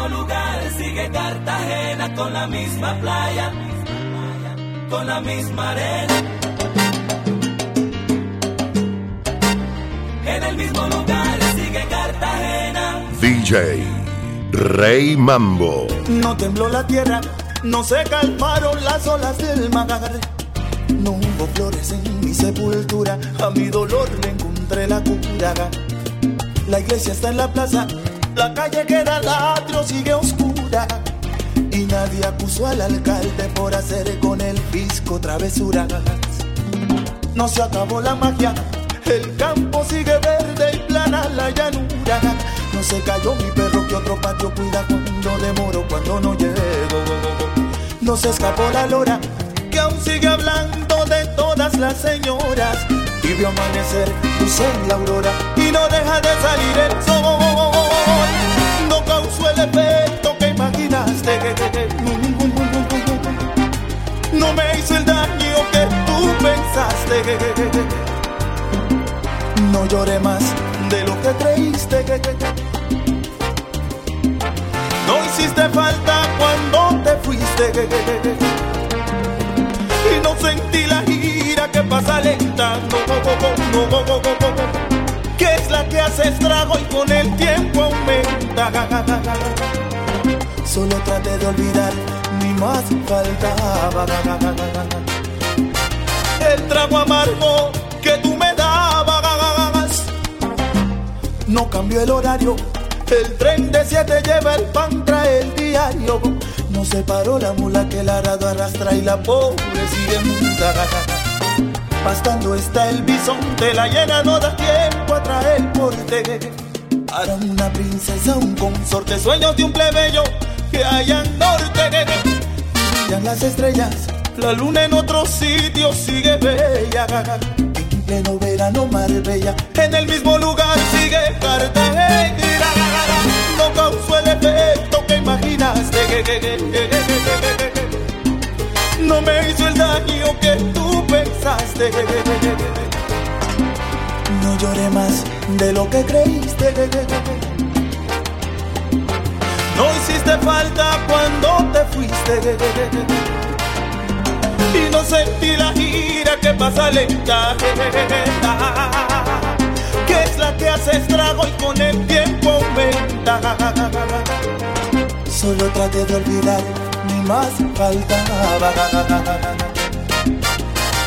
mismo lugar sigue Cartagena con la misma playa, con la misma arena. En el mismo lugar sigue Cartagena. DJ Rey Mambo. No tembló la tierra, no se calmaron las olas del mar. No hubo flores en mi sepultura, a mi dolor le encontré la cura. La iglesia está en la plaza, la calle queda al atrio, sigue oscura. Y nadie acusó al alcalde por hacer con el fisco travesuras. No se acabó la magia, el campo sigue verde y plana la llanura. No se cayó mi perro que otro patio cuida cuando demoro, cuando no llego. No se escapó la lora que aún sigue hablando de todas las señoras. Vio amanecer luz en la aurora y no deja de salir el sol. No causó el efecto que imaginaste. No me hizo el daño que tú pensaste. No lloré más de lo que creíste. No hiciste falta cuando te fuiste. Y no sentí la gira que pasa lenta. Que es la que hace estrago y con el tiempo aumenta. Solo traté de olvidar, ni más faltaba. El trago amargo que tú me dabas. No cambió el horario. El tren de siete lleva el pan, trae el diario. No se paró la mula que el arado arrastra y la pobre sigue muda. Pastando está el bisonte, la llena no da tiempo a traer porte. Para una princesa, un consorte, sueños de un plebeyo que haya norte. Brillan las estrellas, la luna en otro sitio sigue bella. En pleno verano, Marbella, en el mismo lugar sigue Cartagena. No causó el efecto que imaginaste. No me hizo el daño que tú pensaste. No lloré más de lo que creíste. No hiciste falta cuando te fuiste. Y no sentí la gira que pasa lenta. Que es la que hace estrago y con el tiempo aumenta. Solo traté de olvidar, ni más faltaba.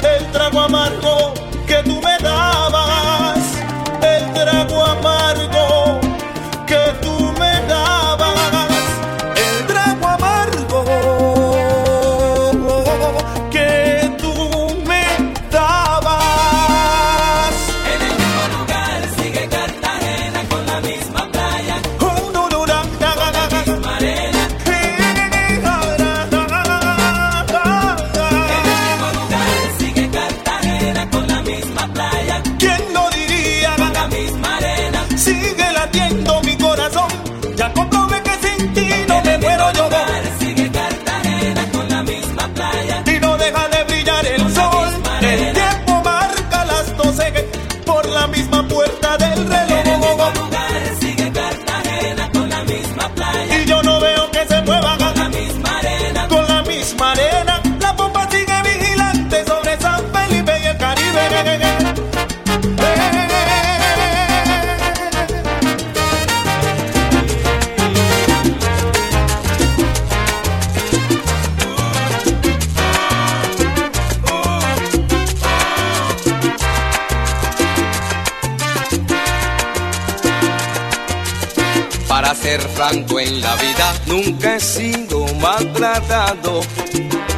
El trago amargo que tú me dabas. El trago amargo ser franco en la vida, nunca he sido maltratado.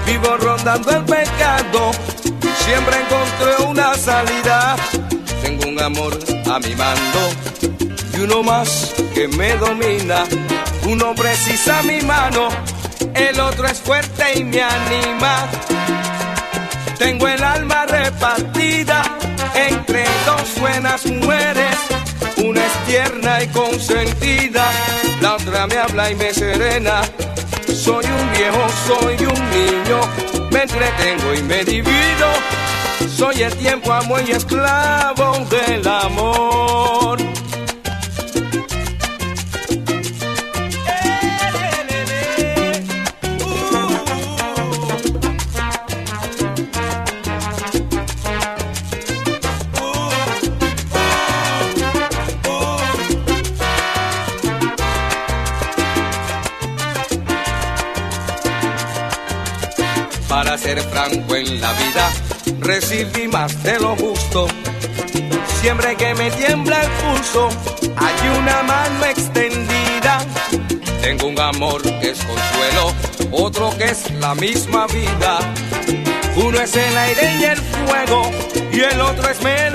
Vivo rondando el pecado, siempre encontré una salida. Tengo un amor a mi mando y uno más que me domina. Uno precisa mi mano, el otro es fuerte y me anima. Tengo el alma repartida entre dos buenas mujeres. Una es tierna y consentida, la otra me habla y me serena. Soy un viejo, soy un niño, me entretengo y me divido. Soy el tiempo, amo y esclavo del amor. Recibí más de lo justo. Siempre que me tiembla el pulso, hay una mano extendida. Tengo un amor que es consuelo, otro que es la misma vida. Uno es el aire y el fuego, y el otro es melancolía.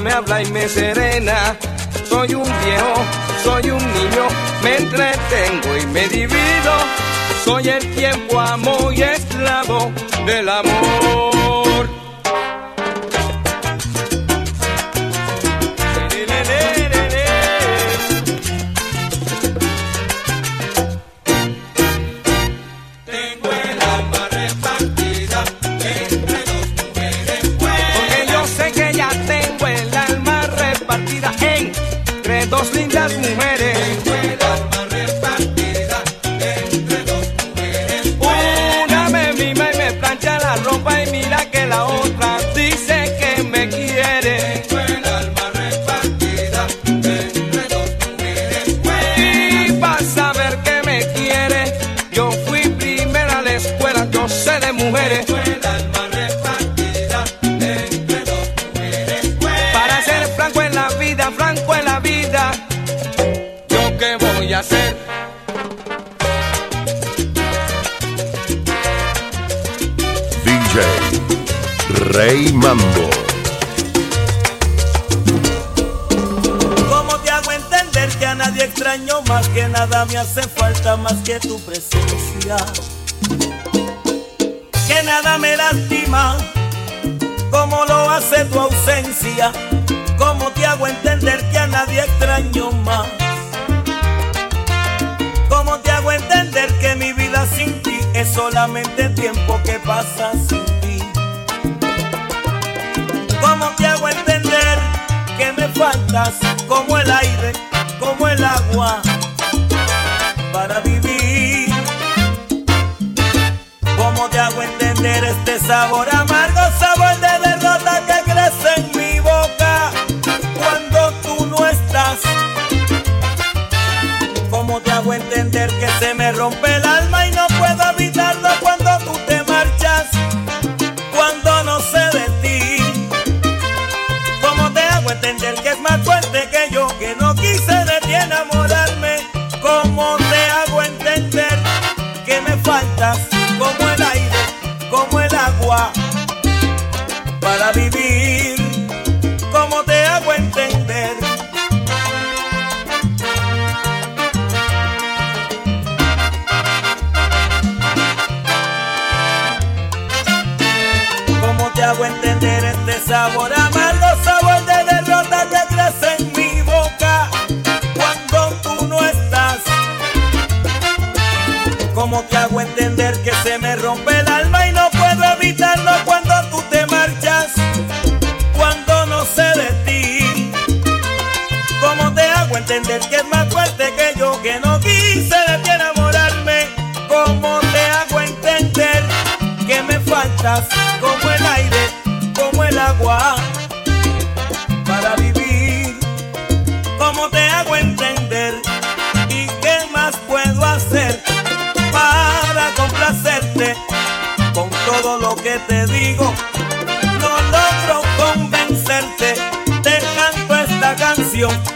Me habla y me serena. Soy un viejo, soy un niño, me entretengo y me divido. Soy el tiempo, amo y esclavo del amor. ¿Cómo te hago entender que a nadie extraño más que nada me hace falta más que tu presencia? Que nada me lastima como lo hace tu ausencia. ¿Cómo te hago entender que a nadie extraño más? ¿Cómo te hago entender que mi vida sin ti es solamente tiempo que pasa que me faltas como el aire, como el agua para vivir? ¿Cómo te hago entender este sabor para vivir? ¿Cómo te hago entender? ¿Cómo te hago entender este sabor entender que es más fuerte que yo, que no quise de ti enamorarme? ¿Cómo te hago entender que me faltas como el aire, como el agua para vivir? ¿Cómo te hago entender? ¿Y qué más puedo hacer para complacerte con todo lo que te digo? No logro convencerte, te canto esta canción.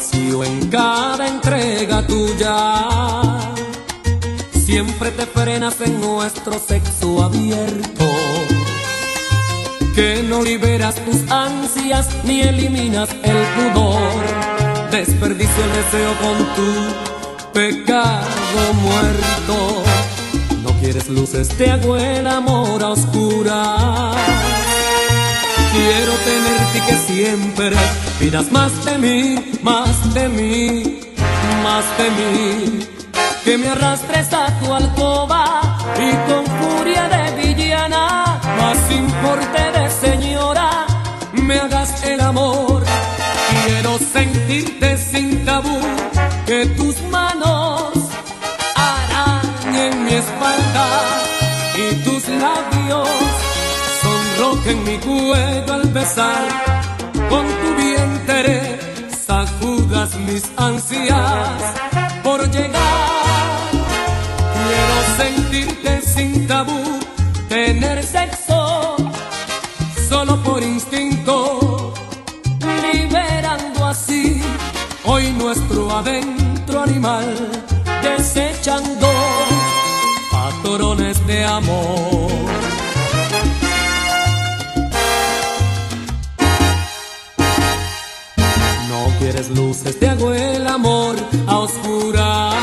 vacío en cada entrega tuya. Siempre te frenas en nuestro sexo abierto. Que no liberas tus ansias ni eliminas el pudor. Desperdicio el deseo con tu pecado muerto. No quieres luces, te hago amor a oscuras. Quiero tenerte que siempre pidas más de mí, más de mí, más de mí. Que me arrastres a tu alcoba y con furia de villana, más importe de señora, me hagas el amor. Quiero sentirte sin tabú, que tus besar con tu vientre sacudas mis ansias por llegar. Quiero sentirte sin tabú tener sexo solo por instinto liberando así hoy nuestro adentro animal oscuras.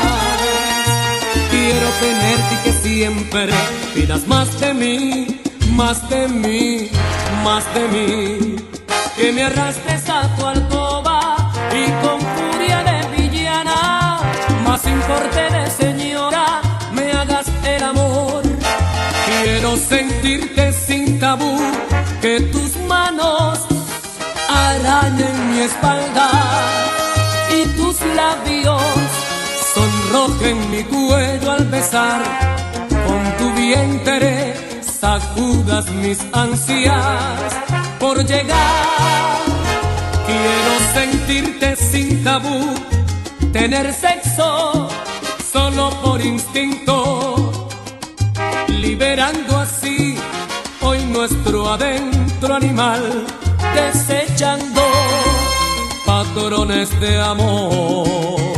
Quiero tenerte y que siempre pidas más de mí, más de mí, más de mí. Que me arrastres a tu alcoba y con furia de villana, más importe de señora, me hagas el amor. Quiero sentirte sin tabú, que tus manos arañen mi espalda y tus labios sonrojen mi cuello al besar. Con tu vientre sacudas mis ansias por llegar. Quiero sentirte sin tabú, tener sexo solo por instinto, liberando así hoy nuestro adentro animal desechando patrones de amor.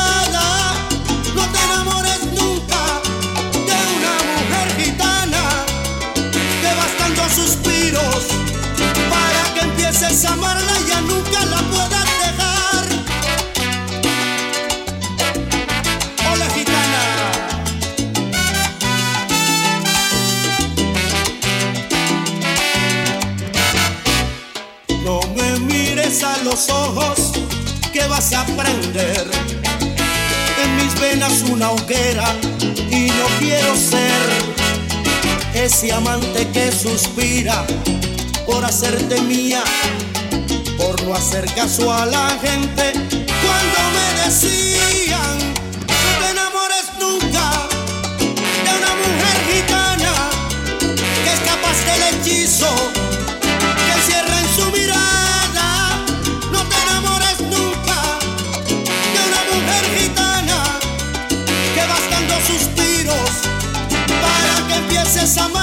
los ojos que vas a aprender. en mis venas una hoguera y no quiero ser ese amante que suspira por hacerte mía, por no hacer caso a la gente cuando me decían no te enamores nunca de una mujer gitana que es capaz del hechizo que empieces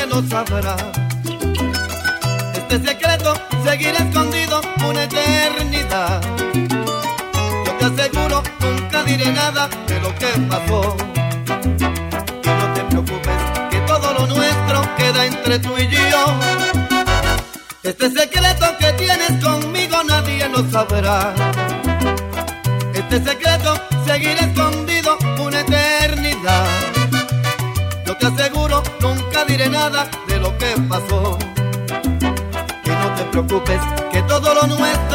nadie lo sabrá. Este secreto seguirá escondido una eternidad. Yo te aseguro, nunca diré nada de lo que pasó. No te preocupes, que todo lo nuestro queda entre tú y yo. Este secreto que tienes conmigo nadie lo sabrá. Este secreto seguirá escondido una eternidad. Yo te aseguro, de lo que pasó. Que no te preocupes, que todo lo nuestro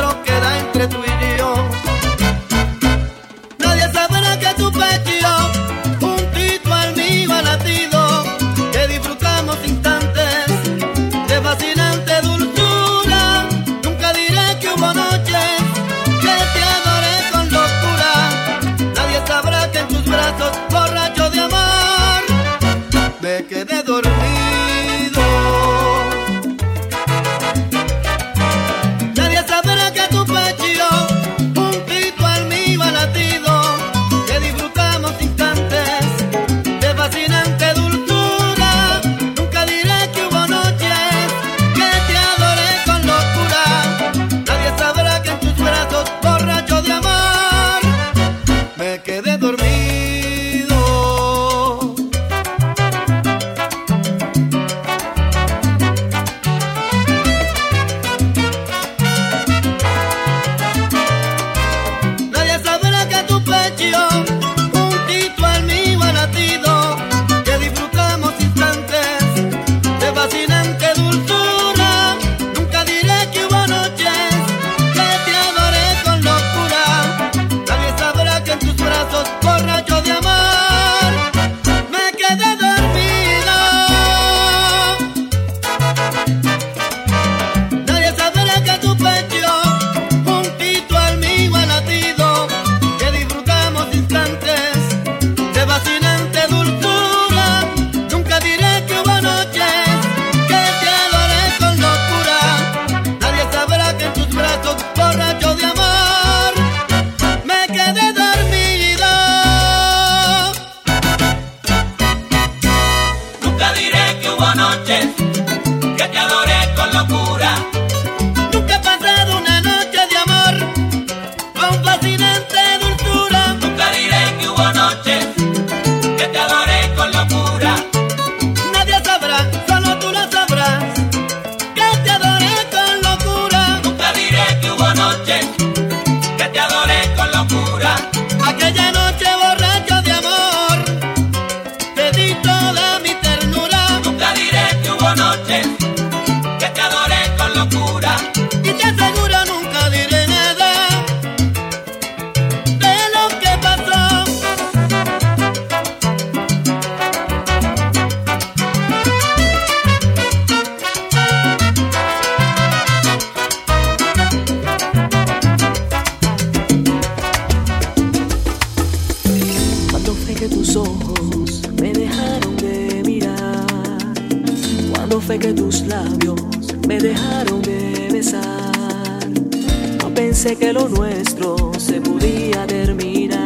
que lo nuestro se podía terminar.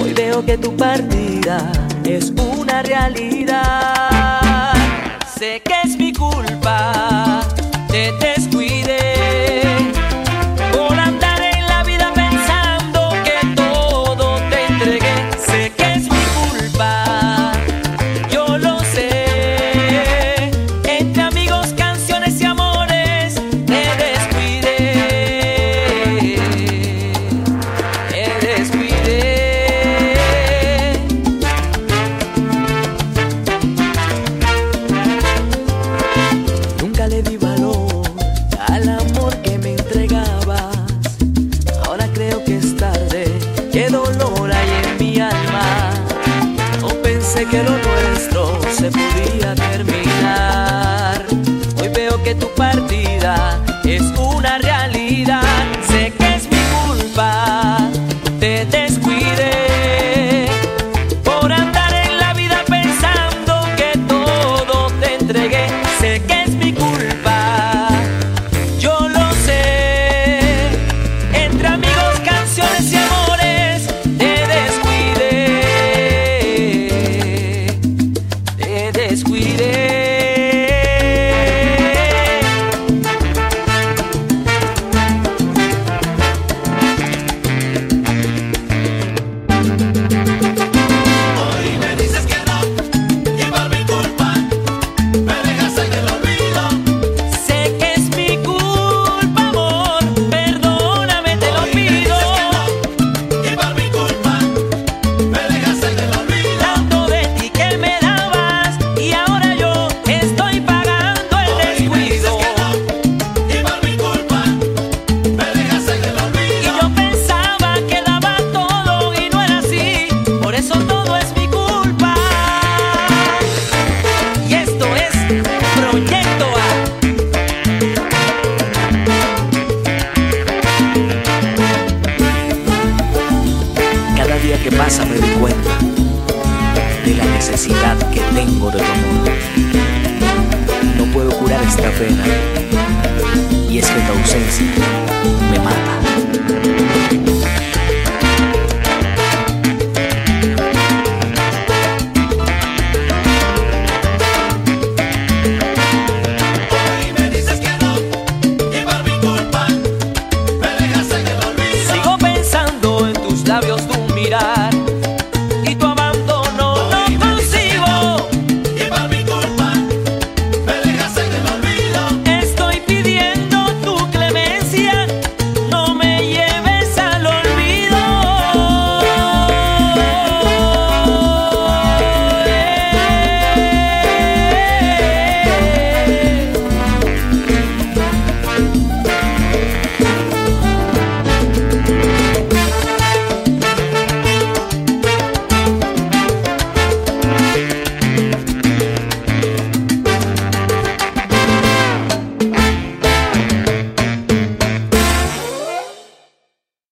Hoy veo que tu partida es una realidad.